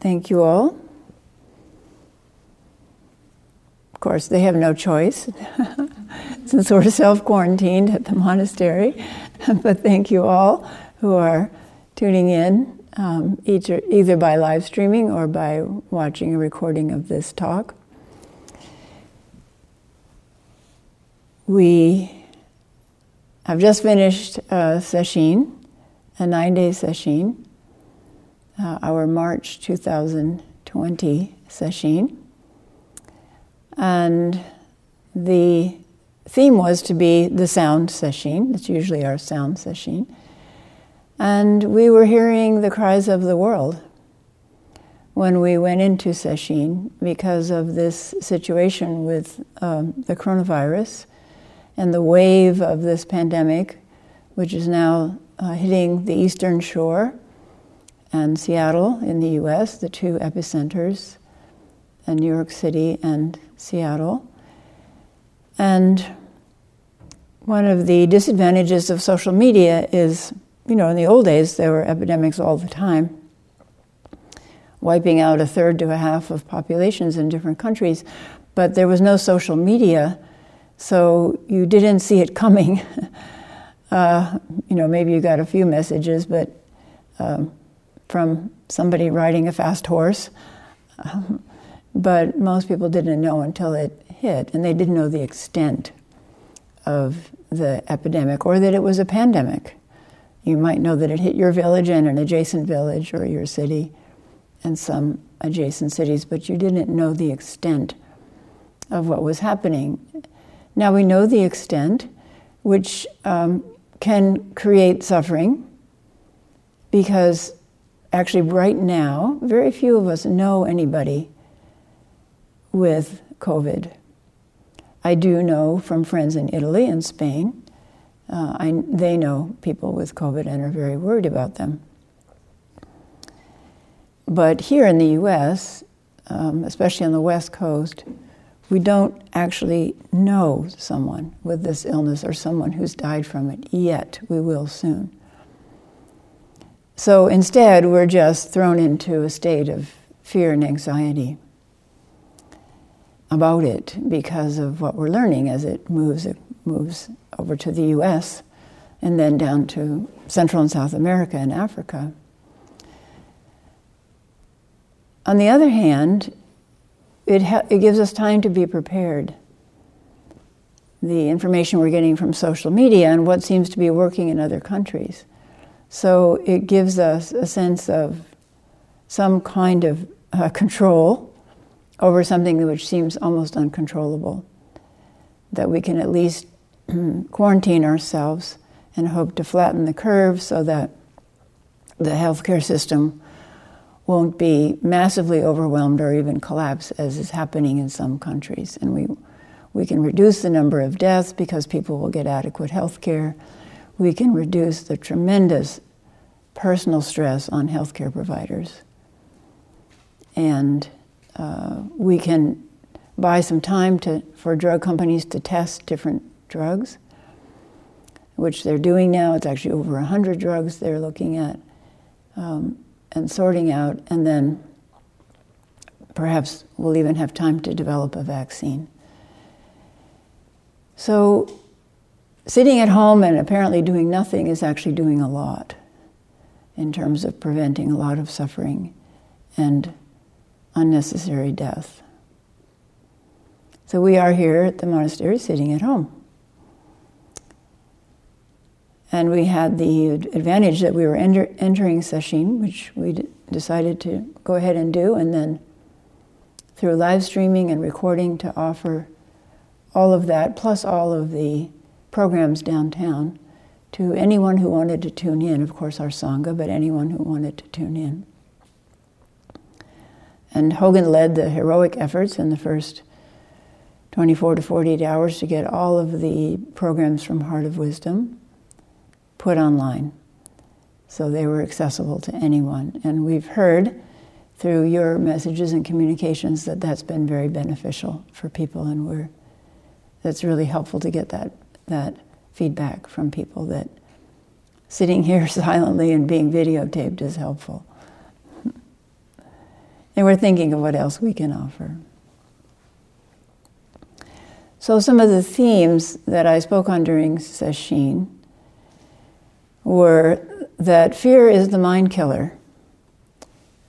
thank you all. Of course, they have no choice since we're self quarantined at the monastery. but thank you all who are tuning in, um, either, either by live streaming or by watching a recording of this talk. We have just finished a sesshin, a nine day sesshin, uh, our March 2020 sesshin. And the theme was to be the sound sesshin. That's usually our sound sesshin. And we were hearing the cries of the world when we went into sesshin because of this situation with um, the coronavirus and the wave of this pandemic, which is now uh, hitting the eastern shore and Seattle in the US, the two epicenters, and New York City and Seattle. And one of the disadvantages of social media is, you know, in the old days there were epidemics all the time, wiping out a third to a half of populations in different countries, but there was no social media, so you didn't see it coming. uh, you know, maybe you got a few messages, but um, from somebody riding a fast horse. Um, but most people didn't know until it hit, and they didn't know the extent of the epidemic or that it was a pandemic. You might know that it hit your village and an adjacent village or your city and some adjacent cities, but you didn't know the extent of what was happening. Now we know the extent, which um, can create suffering because actually, right now, very few of us know anybody with COVID. I do know from friends in Italy and Spain, uh, I, they know people with COVID and are very worried about them. But here in the US, um, especially on the West Coast, we don't actually know someone with this illness or someone who's died from it yet. We will soon. So instead, we're just thrown into a state of fear and anxiety about it because of what we're learning as it moves it moves over to the US and then down to Central and South America and Africa. On the other hand, it, ha- it gives us time to be prepared. The information we're getting from social media and what seems to be working in other countries. So it gives us a sense of some kind of uh, control over something which seems almost uncontrollable. That we can at least quarantine ourselves and hope to flatten the curve so that the healthcare system won't be massively overwhelmed or even collapse as is happening in some countries. And we, we can reduce the number of deaths because people will get adequate health care we can reduce the tremendous personal stress on healthcare providers. And uh, we can buy some time to, for drug companies to test different drugs, which they're doing now. It's actually over 100 drugs they're looking at um, and sorting out, and then perhaps we'll even have time to develop a vaccine. So sitting at home and apparently doing nothing is actually doing a lot in terms of preventing a lot of suffering and unnecessary death. So we are here at the monastery sitting at home. And we had the advantage that we were enter- entering sesshin, which we d- decided to go ahead and do, and then through live streaming and recording to offer all of that, plus all of the programs downtown to anyone who wanted to tune in, of course, our Sangha, but anyone who wanted to tune in. And Hogen led the heroic efforts in the first 24 to 48 hours to get all of the programs from Heart of Wisdom put online. So they were accessible to anyone. And we've heard through your messages and communications that that's been very beneficial for people, and we're, that's really helpful to get that that feedback from people that sitting here silently and being videotaped is helpful. And we're thinking of what else we can offer. So, some of the themes that I spoke on during Sesshin were that fear is the mind killer.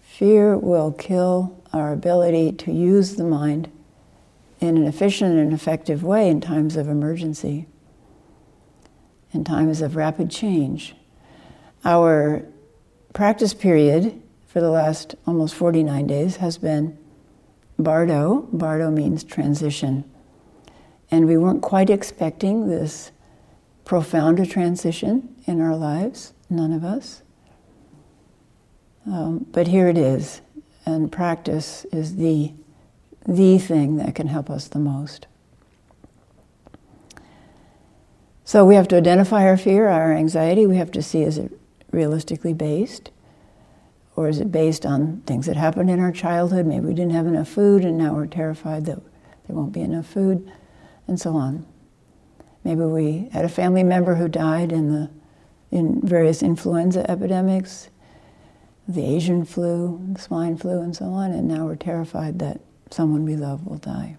Fear will kill our ability to use the mind in an efficient and effective way in times of emergency, in times of rapid change. Our practice period for the last almost 49 days has been Bardo. Bardo means transition. And we weren't quite expecting this profound transition in our lives, none of us. Um, but here it is, and practice is the, the thing that can help us the most. So we have to identify our fear, our anxiety. We have to see is it realistically based? Or is it based on things that happened in our childhood? Maybe we didn't have enough food and now we're terrified that there won't be enough food, and so on. Maybe we had a family member who died in, the, in various influenza epidemics, the Asian flu, the swine flu, and so on, and now we're terrified that someone we love will die.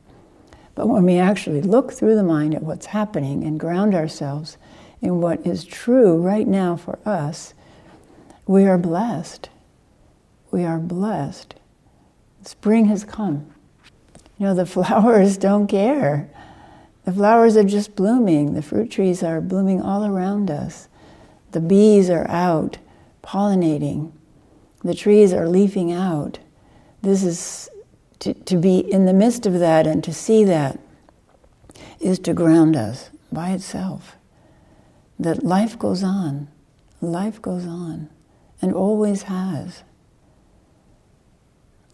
But when we actually look through the mind at what's happening and ground ourselves in what is true right now for us, we are blessed. We are blessed. Spring has come. You know, the flowers don't care. The flowers are just blooming. The fruit trees are blooming all around us. The bees are out pollinating. The trees are leafing out. This is to, to be in the midst of that and to see that is to ground us by itself. That life goes on. Life goes on and always has.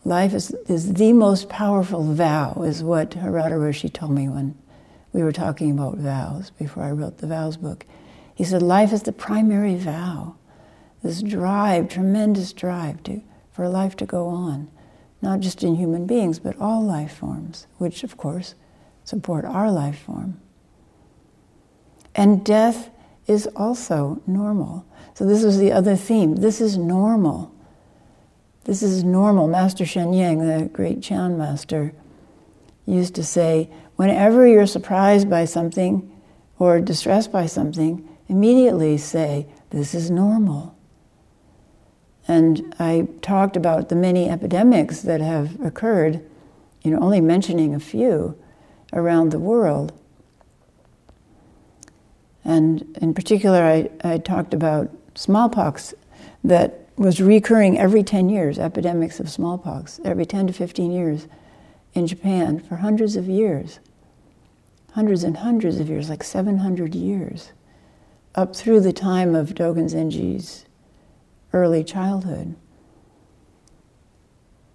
Life is, is the most powerful vow, is what Harada Roshi told me when we were talking about vows before I wrote the vows book. He said, Life is the primary vow. This drive, tremendous drive to, for life to go on, not just in human beings, but all life forms, which, of course, support our life form. And death is also normal. So, this was the other theme. This is normal. This is normal. Master Sheng Yen, the great Chan master, used to say, whenever you're surprised by something or distressed by something, immediately say, This is normal. And I talked about the many epidemics that have occurred, you know, only mentioning a few around the world. And in particular, I, I talked about smallpox that was recurring every 10 years, epidemics of smallpox, every 10 to 15 years in Japan for hundreds of years. Hundreds and hundreds of years, like 700 years, up through the time of Dogen Zenji's early childhood.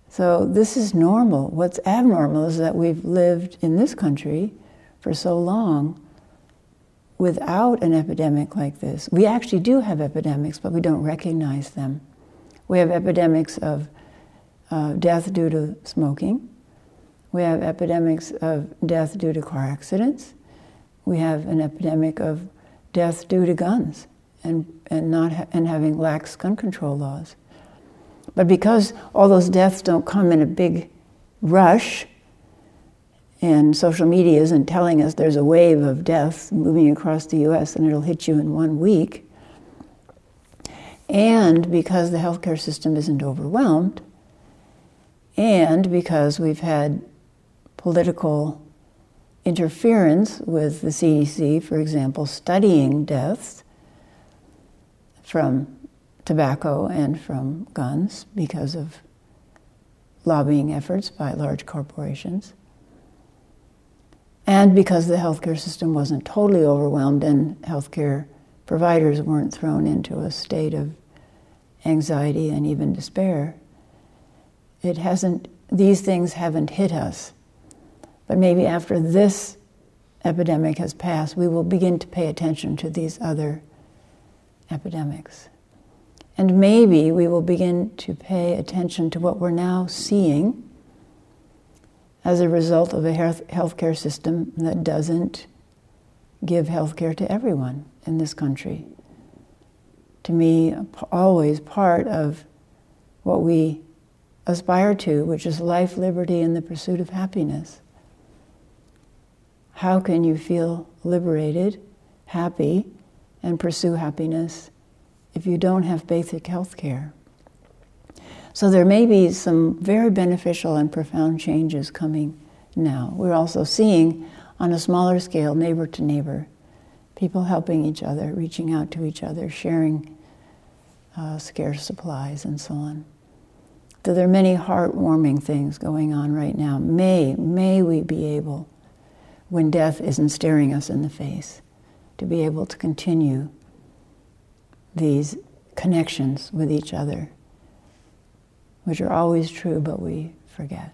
So this is normal. What's abnormal is that we've lived in this country for so long without an epidemic like this. We actually do have epidemics, but we don't recognize them. We have epidemics of uh, death due to smoking. We have epidemics of death due to car accidents. We have an epidemic of death due to guns and, and, not ha- and having lax gun control laws. But because all those deaths don't come in a big rush, and social media isn't telling us there's a wave of deaths moving across the US and it'll hit you in one week, and because the healthcare system isn't overwhelmed, and because we've had political interference with the CDC, for example, studying deaths from tobacco and from guns because of lobbying efforts by large corporations. And because the healthcare system wasn't totally overwhelmed and healthcare providers weren't thrown into a state of anxiety and even despair, it hasn't, these things haven't hit us. But maybe after this epidemic has passed, we will begin to pay attention to these other epidemics. And maybe we will begin to pay attention to what we're now seeing as a result of a health healthcare system that doesn't give health care to everyone in this country. To me, always part of what we aspire to, which is life, liberty, and the pursuit of happiness. How can you feel liberated, happy, and pursue happiness if you don't have basic health care? So there may be some very beneficial and profound changes coming now. We're also seeing on a smaller scale, neighbor to neighbor, people helping each other, reaching out to each other, sharing uh, scarce supplies, and so on. So there are many heartwarming things going on right now. May, may we be able, when death isn't staring us in the face, to be able to continue these connections with each other, which are always true, but we forget.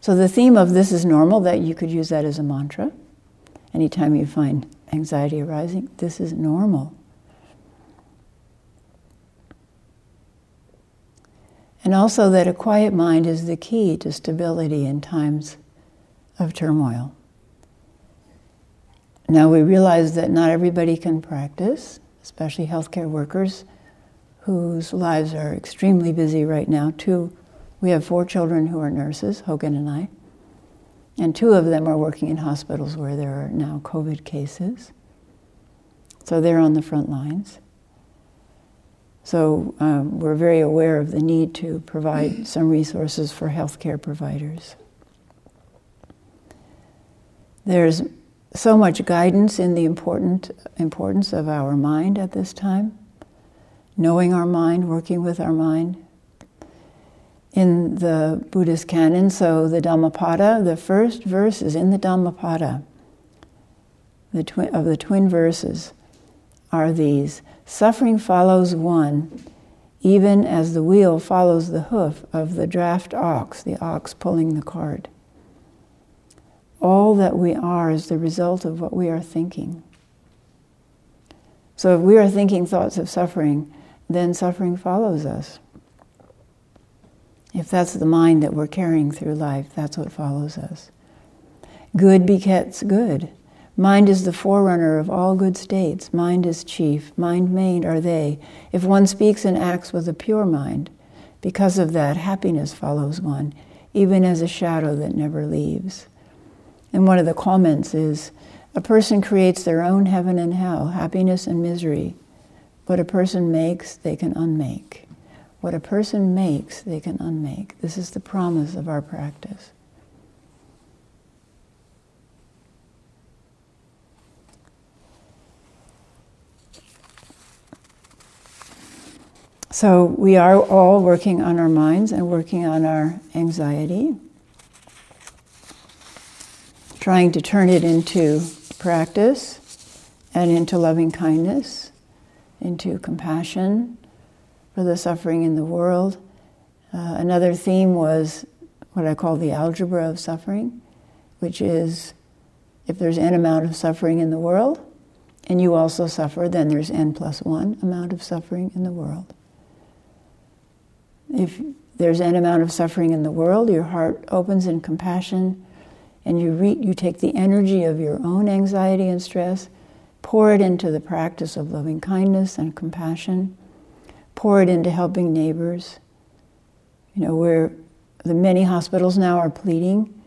So the theme of this is normal, that you could use that as a mantra. Anytime you find anxiety arising, this is normal. And also that a quiet mind is the key to stability in times of turmoil. Now we realize that not everybody can practice, especially healthcare workers whose lives are extremely busy right now. Two we have four children who are nurses, Hogen and I, and two of them are working in hospitals where there are now COVID cases. So they're on the front lines. So um, we're very aware of the need to provide some resources for healthcare providers. There's so much guidance in the important importance of our mind at this time, knowing our mind, working with our mind, in the Buddhist canon. So the Dhammapada, the first verse is in the Dhammapada. The twi- of the twin verses are these Suffering follows one, even as the wheel follows the hoof of the draft ox, the ox pulling the cart. All that we are is the result of what we are thinking. So if we are thinking thoughts of suffering, then suffering follows us. If that's the mind that we're carrying through life, that's what follows us. Good begets good. Mind is the forerunner of all good states. Mind is chief. Mind main are they. If one speaks and acts with a pure mind, because of that, happiness follows one, even as a shadow that never leaves. And one of the comments is a person creates their own heaven and hell, happiness and misery. What a person makes, they can unmake. What a person makes, they can unmake. This is the promise of our practice. So we are all working on our minds and working on our anxiety, trying to turn it into practice and into loving kindness, into compassion, for the suffering in the world. Uh, another theme was what I call the algebra of suffering, which is if there's n amount of suffering in the world, and you also suffer, then there's n plus one amount of suffering in the world. If there's n amount of suffering in the world, your heart opens in compassion, and you, re- you take the energy of your own anxiety and stress, pour it into the practice of loving kindness and compassion, pour it into helping neighbors. You know, where the many hospitals now are pleading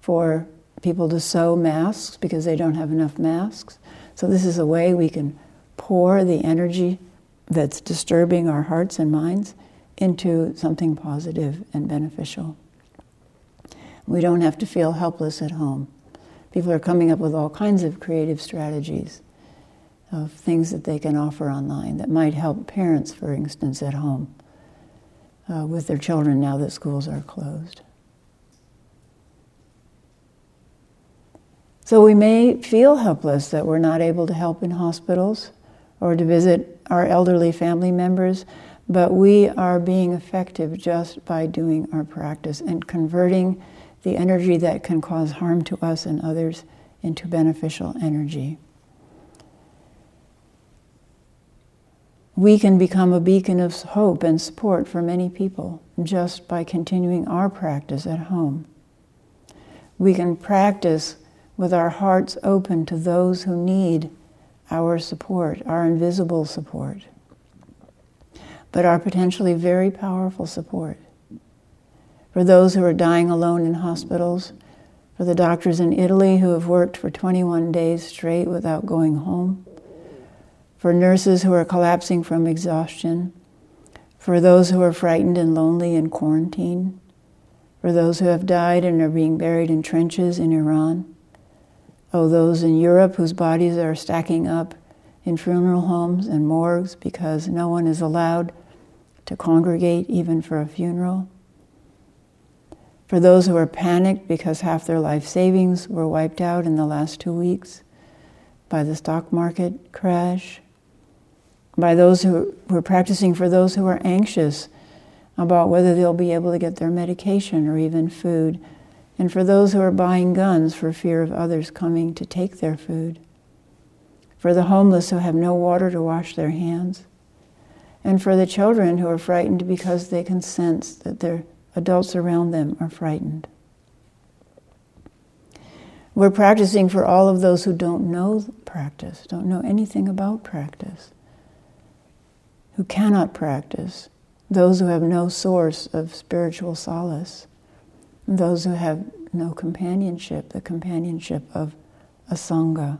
for people to sew masks because they don't have enough masks. So this is a way we can pour the energy that's disturbing our hearts and minds into something positive and beneficial. We don't have to feel helpless at home. People are coming up with all kinds of creative strategies of things that they can offer online that might help parents, for instance, at home uh, with their children now that schools are closed. So we may feel helpless that we're not able to help in hospitals or to visit our elderly family members, but we are being effective just by doing our practice and converting the energy that can cause harm to us and others into beneficial energy. we can become a beacon of hope and support for many people just by continuing our practice at home. We can practice with our hearts open to those who need our support, our invisible support. but our potentially very powerful support. For those who are dying alone in hospitals, for the doctors in Italy who have worked for 21 days straight without going home, for nurses who are collapsing from exhaustion, for those who are frightened and lonely in quarantine, for those who have died and are being buried in trenches in Iran, oh, those in Europe whose bodies are stacking up in funeral homes and morgues because no one is allowed to congregate even for a funeral for those who are panicked because half their life savings were wiped out in the last two weeks by the stock market crash, by those who were practicing for those who are anxious about whether they'll be able to get their medication or even food, and for those who are buying guns for fear of others coming to take their food, for the homeless who have no water to wash their hands, and for the children who are frightened because they can sense that they're adults around them are frightened. We're practicing for all of those who don't know practice, don't know anything about practice, who cannot practice, those who have no source of spiritual solace, those who have no companionship, the companionship of a Sangha.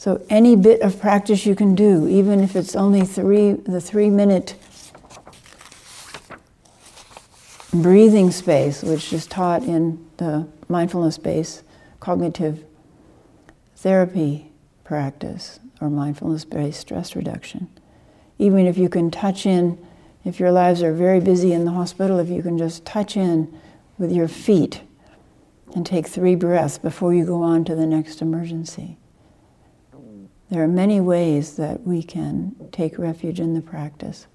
So any bit of practice you can do, even if it's only three, the three minute breathing space, which is taught in the mindfulness based cognitive therapy practice or mindfulness based stress reduction. Even if you can touch in, if your lives are very busy in the hospital, if you can just touch in with your feet and take three breaths before you go on to the next emergency. There are many ways that we can take refuge in the practice.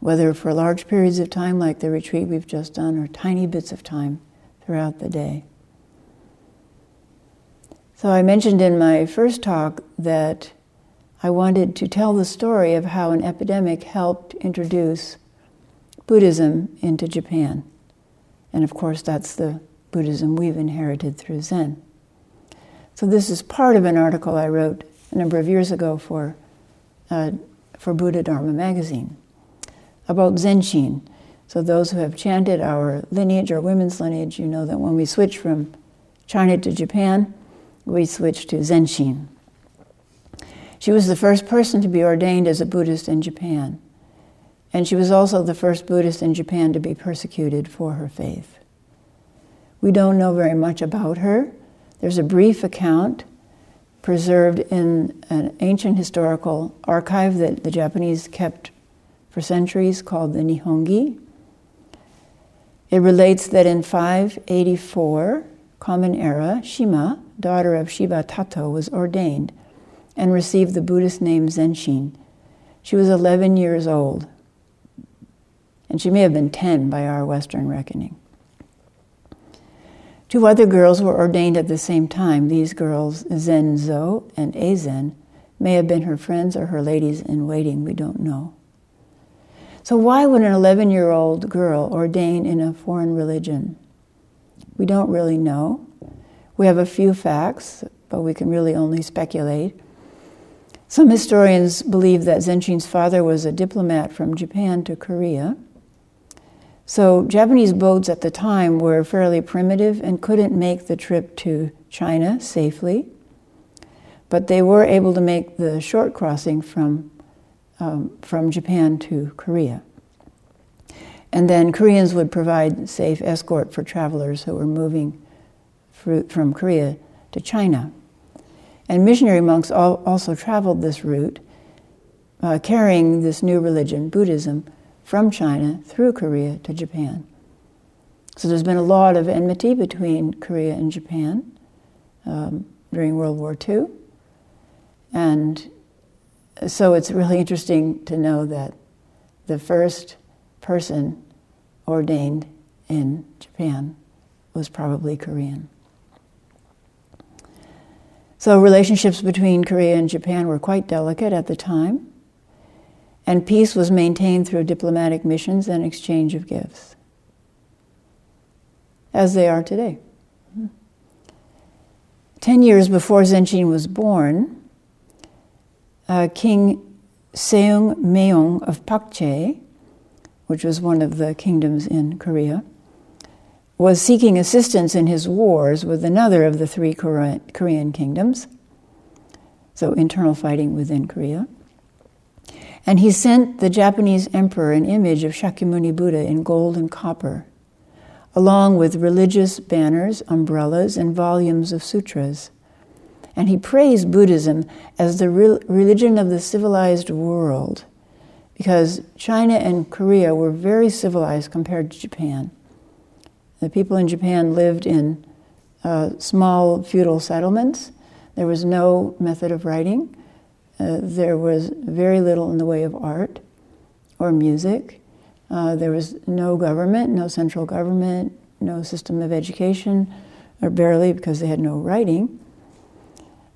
Whether for large periods of time, like the retreat we've just done, or tiny bits of time throughout the day. So, I mentioned in my first talk that I wanted to tell the story of how an epidemic helped introduce Buddhism into Japan. And of course, that's the Buddhism we've inherited through Zen. So this is part of an article I wrote a number of years ago for, uh, for Buddha Dharma magazine about Zenshin. So those who have chanted our lineage, our women's lineage, you know that when we switch from China to Japan, we switch to Zenshin. She was the first person to be ordained as a Buddhist in Japan. And she was also the first Buddhist in Japan to be persecuted for her faith. We don't know very much about her. There's a brief account preserved in an ancient historical archive that the Japanese kept for centuries called the Nihongi. It relates that in 584, Common Era, Shima, daughter of Shiba Tato, was ordained and received the Buddhist name Zenshin. She was 11 years old, and she may have been 10 by our Western reckoning. Two other girls were ordained at the same time. These girls, Zenzo and Azen, may have been her friends or her ladies in waiting, we don't know. So, why would an 11 year old girl ordain in a foreign religion? We don't really know. We have a few facts, but we can really only speculate. Some historians believe that Zenshin's father was a diplomat from Japan to Korea. So, Japanese boats at the time were fairly primitive and couldn't make the trip to China safely, but they were able to make the short crossing from, um, from Japan to Korea. And then Koreans would provide safe escort for travelers who were moving from Korea to China. And missionary monks also traveled this route, uh, carrying this new religion, Buddhism, from China through Korea to Japan. So there's been a lot of enmity between Korea and Japan um, during World War II. And so it's really interesting to know that the first person ordained in Japan was probably Korean. So relationships between Korea and Japan were quite delicate at the time and peace was maintained through diplomatic missions and exchange of gifts, as they are today. Ten years before Zenshin was born, uh, King Seung Meong of Pakche, which was one of the kingdoms in Korea, was seeking assistance in his wars with another of the three Korean kingdoms, so internal fighting within Korea. And he sent the Japanese emperor an image of Shakyamuni Buddha in gold and copper, along with religious banners, umbrellas, and volumes of sutras. And he praised Buddhism as the re- religion of the civilized world, because China and Korea were very civilized compared to Japan. The people in Japan lived in uh, small feudal settlements. There was no method of writing. Uh, there was very little in the way of art or music. Uh, there was no government, no central government, no system of education, or barely because they had no writing,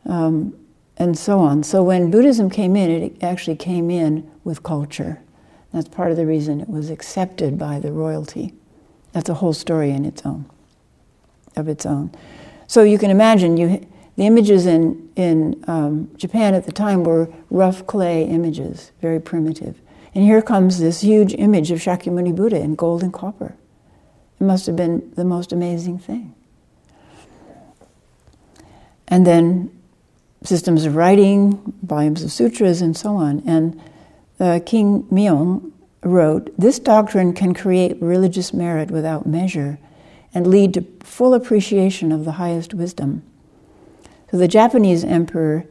um, and so on. So when Buddhism came in, it actually came in with culture. That's part of the reason it was accepted by the royalty. That's a whole story in its own, of its own. So you can imagine you, the images in, in um, Japan at the time were rough clay images, very primitive. And here comes this huge image of Shakyamuni Buddha in gold and copper. It must have been the most amazing thing. And then systems of writing, volumes of sutras, and so on. And uh, King Meong wrote, This doctrine can create religious merit without measure and lead to full appreciation of the highest wisdom. So the Japanese emperor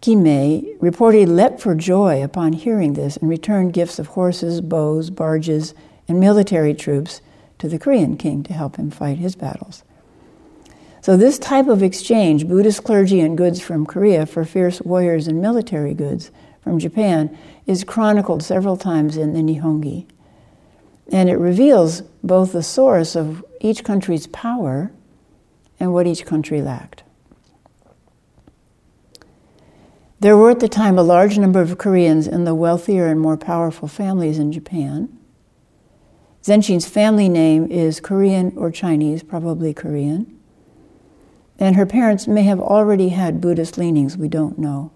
Kimei reportedly leapt for joy upon hearing this and returned gifts of horses, bows, barges, and military troops to the Korean king to help him fight his battles. So, this type of exchange, Buddhist clergy and goods from Korea for fierce warriors and military goods from Japan, is chronicled several times in the Nihongi. And it reveals both the source of each country's power and what each country lacked. There were at the time a large number of Koreans in the wealthier and more powerful families in Japan. Zenshin's family name is Korean or Chinese, probably Korean. And her parents may have already had Buddhist leanings, we don't know.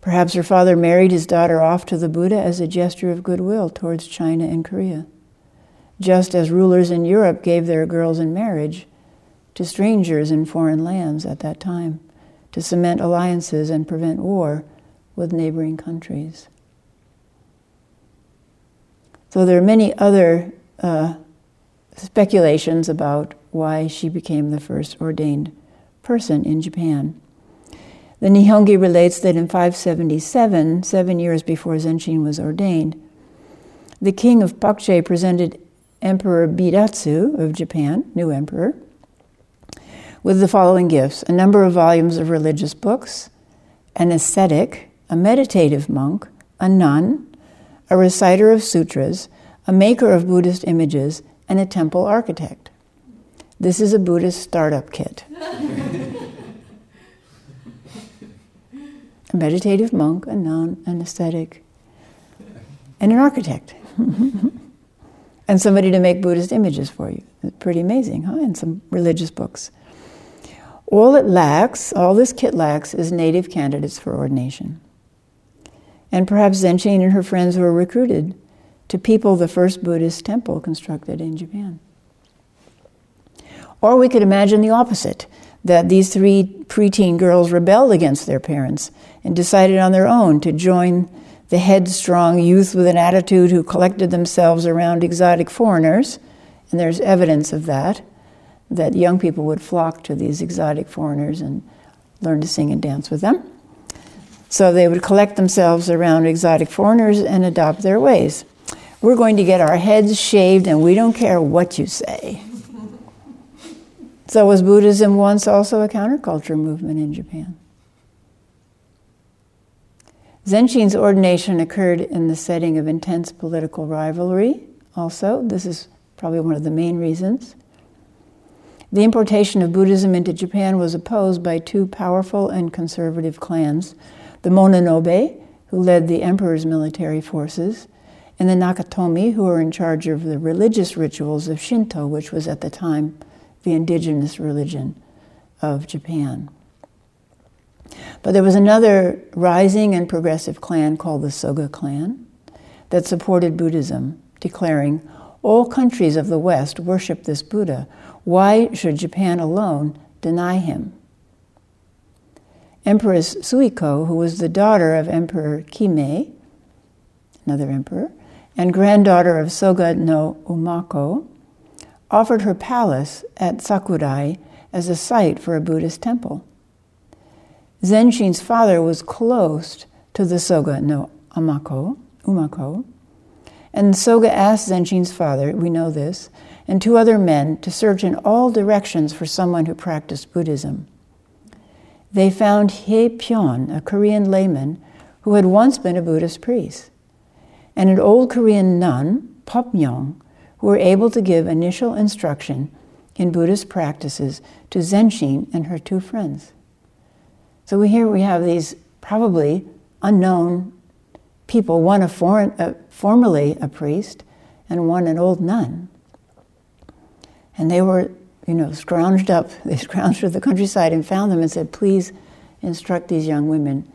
Perhaps her father married his daughter off to the Buddha as a gesture of goodwill towards China and Korea, just as rulers in Europe gave their girls in marriage to strangers in foreign lands at that time to cement alliances and prevent war with neighboring countries. So there are many other uh, speculations about why she became the first ordained person in Japan. The Nihongi relates that in 577, seven years before Zenshin was ordained, the king of Pakche presented Emperor Bidatsu of Japan, new emperor, with the following gifts a number of volumes of religious books, an ascetic, a meditative monk, a nun, a reciter of sutras, a maker of Buddhist images, and a temple architect. This is a Buddhist startup kit. a meditative monk, a nun, an ascetic, and an architect. and somebody to make Buddhist images for you. Pretty amazing, huh? And some religious books. All it lacks, all this kit lacks, is native candidates for ordination. And perhaps Zenshin and her friends were recruited to people the first Buddhist temple constructed in Japan. Or we could imagine the opposite that these three preteen girls rebelled against their parents and decided on their own to join the headstrong youth with an attitude who collected themselves around exotic foreigners. And there's evidence of that, that young people would flock to these exotic foreigners and learn to sing and dance with them. So they would collect themselves around exotic foreigners and adopt their ways. We're going to get our heads shaved and we don't care what you say. So, was Buddhism once also a counterculture movement in Japan? Zenshin's ordination occurred in the setting of intense political rivalry, also. This is probably one of the main reasons. The importation of Buddhism into Japan was opposed by two powerful and conservative clans the Mononobe, who led the emperor's military forces, and the Nakatomi, who were in charge of the religious rituals of Shinto, which was at the time the indigenous religion of Japan. But there was another rising and progressive clan called the Soga clan that supported Buddhism, declaring, All countries of the West worship this Buddha. Why should Japan alone deny him? Empress Suiko, who was the daughter of Emperor Kimei, another emperor, and granddaughter of Soga no Umako, offered her palace at Sakurai as a site for a Buddhist temple. Zenshin's father was close to the Soga no Amako, Umako, and Soga asked Zenshin's father, we know this, and two other men to search in all directions for someone who practiced Buddhism. They found He Pyon, a Korean layman who had once been a Buddhist priest, and an old Korean nun, Pop Myong, who were able to give initial instruction in Buddhist practices to Zenshin and her two friends. So here we have these probably unknown people, one a foreign, uh, formerly a priest and one an old nun. And they were, you know, scrounged up, they scrounged through the countryside and found them and said, please instruct these young women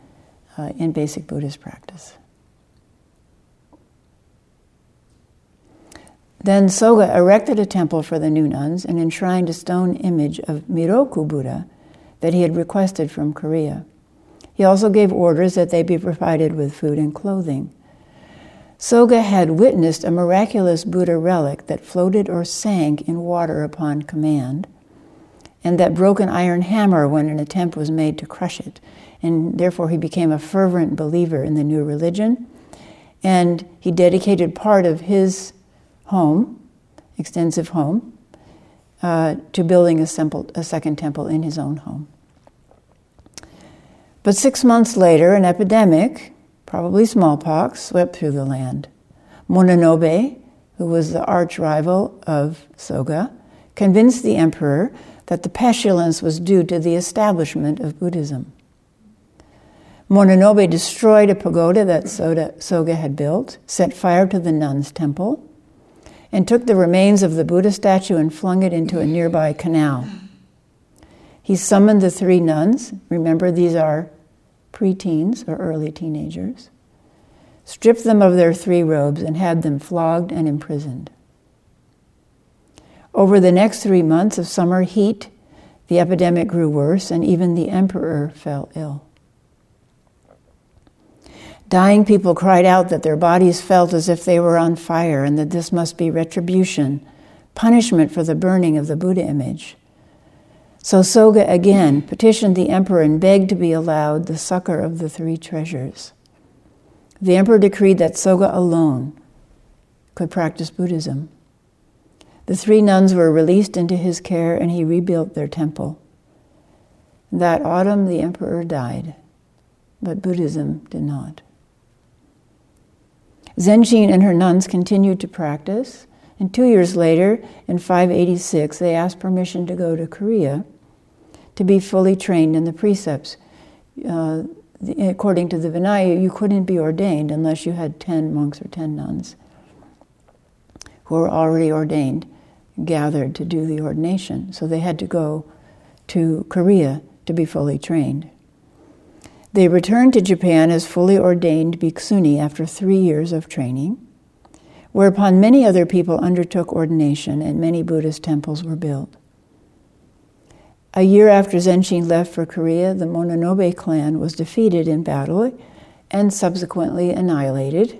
uh, in basic Buddhist practice. Then Soga erected a temple for the new nuns and enshrined a stone image of Miroku Buddha that he had requested from Korea. He also gave orders that they be provided with food and clothing. Soga had witnessed a miraculous Buddha relic that floated or sank in water upon command, and that broke an iron hammer when an attempt was made to crush it. And therefore, he became a fervent believer in the new religion. And he dedicated part of his home, extensive home, uh, to building a, simple, a second temple in his own home. But six months later, an epidemic, probably smallpox, swept through the land. Mononobe, who was the arch rival of Soga, convinced the emperor that the pestilence was due to the establishment of Buddhism. Mononobe destroyed a pagoda that Soga had built, set fire to the nuns' temple, and took the remains of the Buddha statue and flung it into a nearby canal. He summoned the three nuns. Remember, these are preteens or early teenagers. Stripped them of their three robes and had them flogged and imprisoned. Over the next three months of summer heat, the epidemic grew worse, and even the emperor fell ill. Dying people cried out that their bodies felt as if they were on fire and that this must be retribution, punishment for the burning of the Buddha image. So Soga again petitioned the emperor and begged to be allowed the succor of the three treasures. The emperor decreed that Soga alone could practice Buddhism. The three nuns were released into his care and he rebuilt their temple. That autumn, the emperor died, but Buddhism did not. Zenshin and her nuns continued to practice, and two years later, in 586, they asked permission to go to Korea to be fully trained in the precepts. Uh, the, according to the Vinaya, you couldn't be ordained unless you had 10 monks or 10 nuns who were already ordained, gathered to do the ordination. So they had to go to Korea to be fully trained. They returned to Japan as fully ordained bhikkhuni after three years of training, whereupon many other people undertook ordination and many Buddhist temples were built. A year after Zenshin left for Korea, the Mononobe clan was defeated in battle and subsequently annihilated,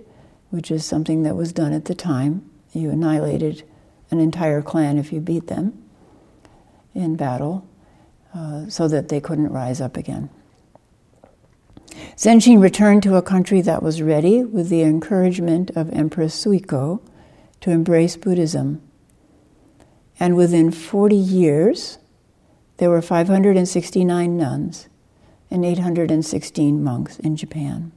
which is something that was done at the time. You annihilated an entire clan if you beat them in battle uh, so that they couldn't rise up again. Zenshin returned to a country that was ready with the encouragement of Empress Suiko to embrace Buddhism. And within 40 years, there were 569 nuns and 816 monks in Japan.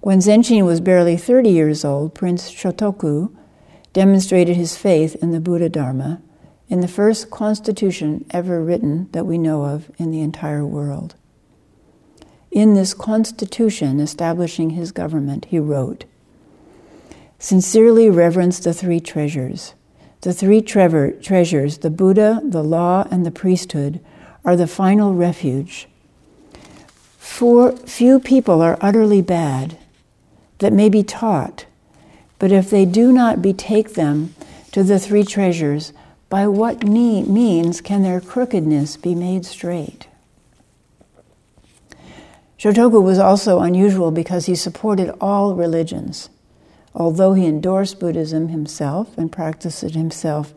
When Zenshin was barely 30 years old, Prince Shotoku demonstrated his faith in the Buddha Dharma in the first constitution ever written that we know of in the entire world. In this constitution establishing his government, he wrote Sincerely reverence the three treasures The three treasures, the Buddha, the law, and the priesthood, are the final refuge. For few people are utterly bad that may be taught, but if they do not betake them to the three treasures, by what means can their crookedness be made straight? Shotoku was also unusual because he supported all religions. Although he endorsed Buddhism himself and practiced it himself,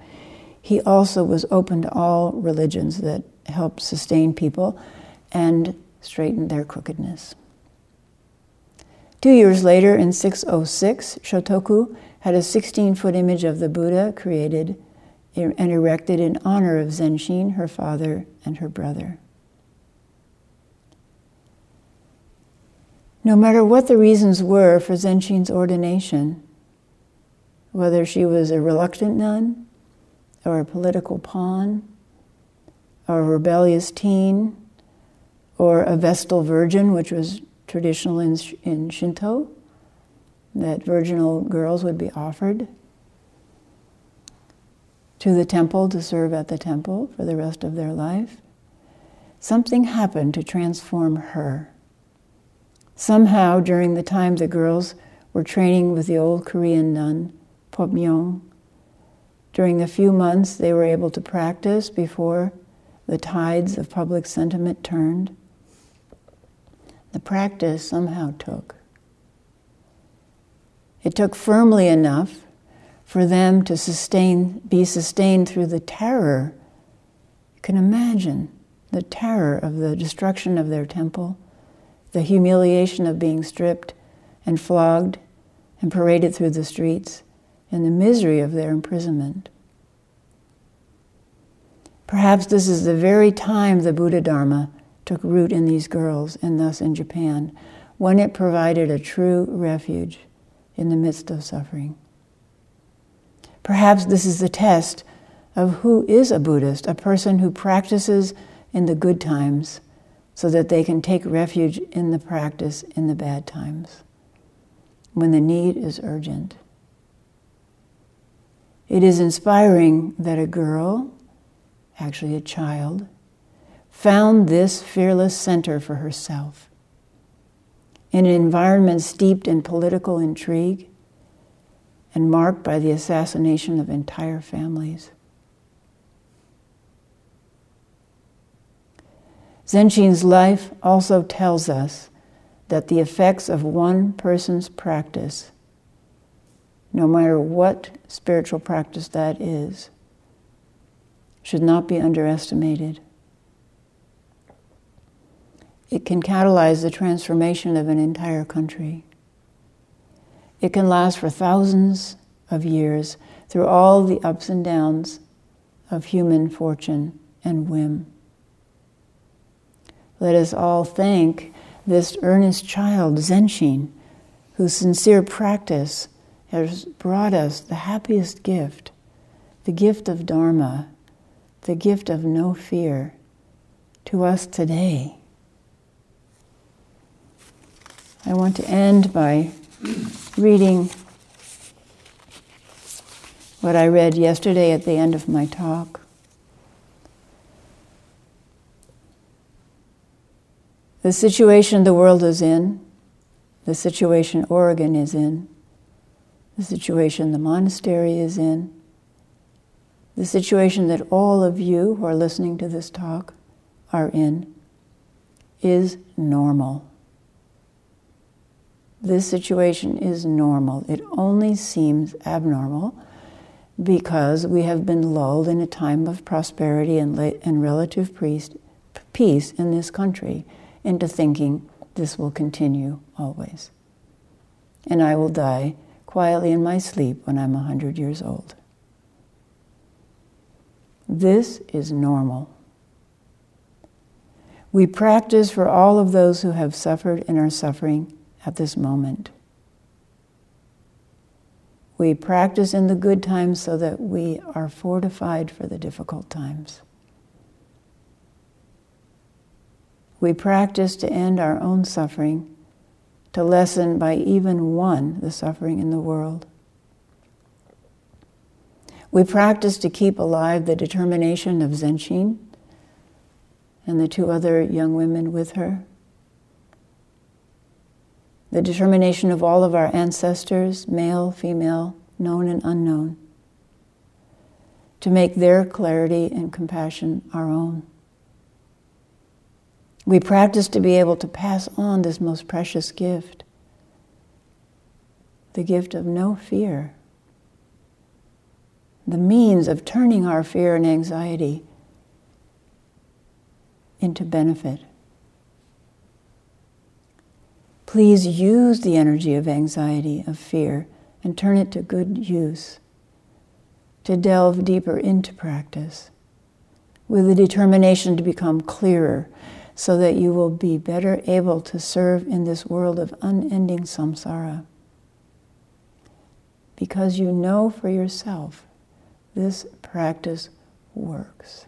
he also was open to all religions that help sustain people and straighten their crookedness. Two years later, in 606, Shotoku had a 16 foot image of the Buddha created and erected in honor of Zenshin, her father, and her brother. No matter what the reasons were for Zenshin's ordination, whether she was a reluctant nun, or a political pawn, or a rebellious teen, or a Vestal virgin, which was traditional in, in Shinto, that virginal girls would be offered to the temple to serve at the temple for the rest of their life. Something happened to transform her. Somehow, during the time the girls were training with the old Korean nun, Popmyong, during the few months they were able to practice before the tides of public sentiment turned, the practice somehow took. It took firmly enough for them to sustain, be sustained through the terror. You can imagine the terror of the destruction of their temple the humiliation of being stripped and flogged and paraded through the streets, and the misery of their imprisonment. Perhaps this is the very time the Buddha Dharma took root in these girls and thus in Japan, when it provided a true refuge in the midst of suffering. Perhaps this is the test of who is a Buddhist, a person who practices in the good times so that they can take refuge in the practice in the bad times when the need is urgent. It is inspiring that a girl, actually a child, found this fearless center for herself. In an environment steeped in political intrigue and marked by the assassination of entire families. Zenshin's life also tells us that the effects of one person's practice, no matter what spiritual practice that is, should not be underestimated. It can catalyze the transformation of an entire country. It can last for thousands of years through all the ups and downs of human fortune and whim. Let us all thank this earnest child, Zenshin, whose sincere practice has brought us the happiest gift the gift of Dharma, the gift of no fear to us today. I want to end by reading what I read yesterday at the end of my talk. The situation the world is in, the situation Oregon is in, the situation the monastery is in, the situation that all of you who are listening to this talk are in, is normal. This situation is normal. It only seems abnormal because we have been lulled in a time of prosperity and, and relative peace in this country into thinking this will continue always. And I will die quietly in my sleep when I'm 100 years old. This is normal. We practice for all of those who have suffered and are suffering at this moment. We practice in the good times so that we are fortified for the difficult times. We practice to end our own suffering, to lessen by even one the suffering in the world. We practice to keep alive the determination of Zenshin and the two other young women with her. The determination of all of our ancestors, male, female, known and unknown, to make their clarity and compassion our own. We practice to be able to pass on this most precious gift the gift of no fear, the means of turning our fear and anxiety into benefit. Please use the energy of anxiety, of fear, and turn it to good use, to delve deeper into practice with the determination to become clearer so that you will be better able to serve in this world of unending samsara because you know for yourself this practice works.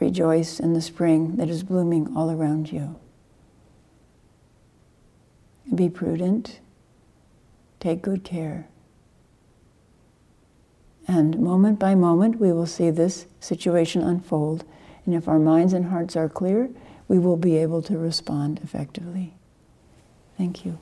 Rejoice in the spring that is blooming all around you. Be prudent, take good care. And moment by moment, we will see this situation unfold. And if our minds and hearts are clear, we will be able to respond effectively. Thank you.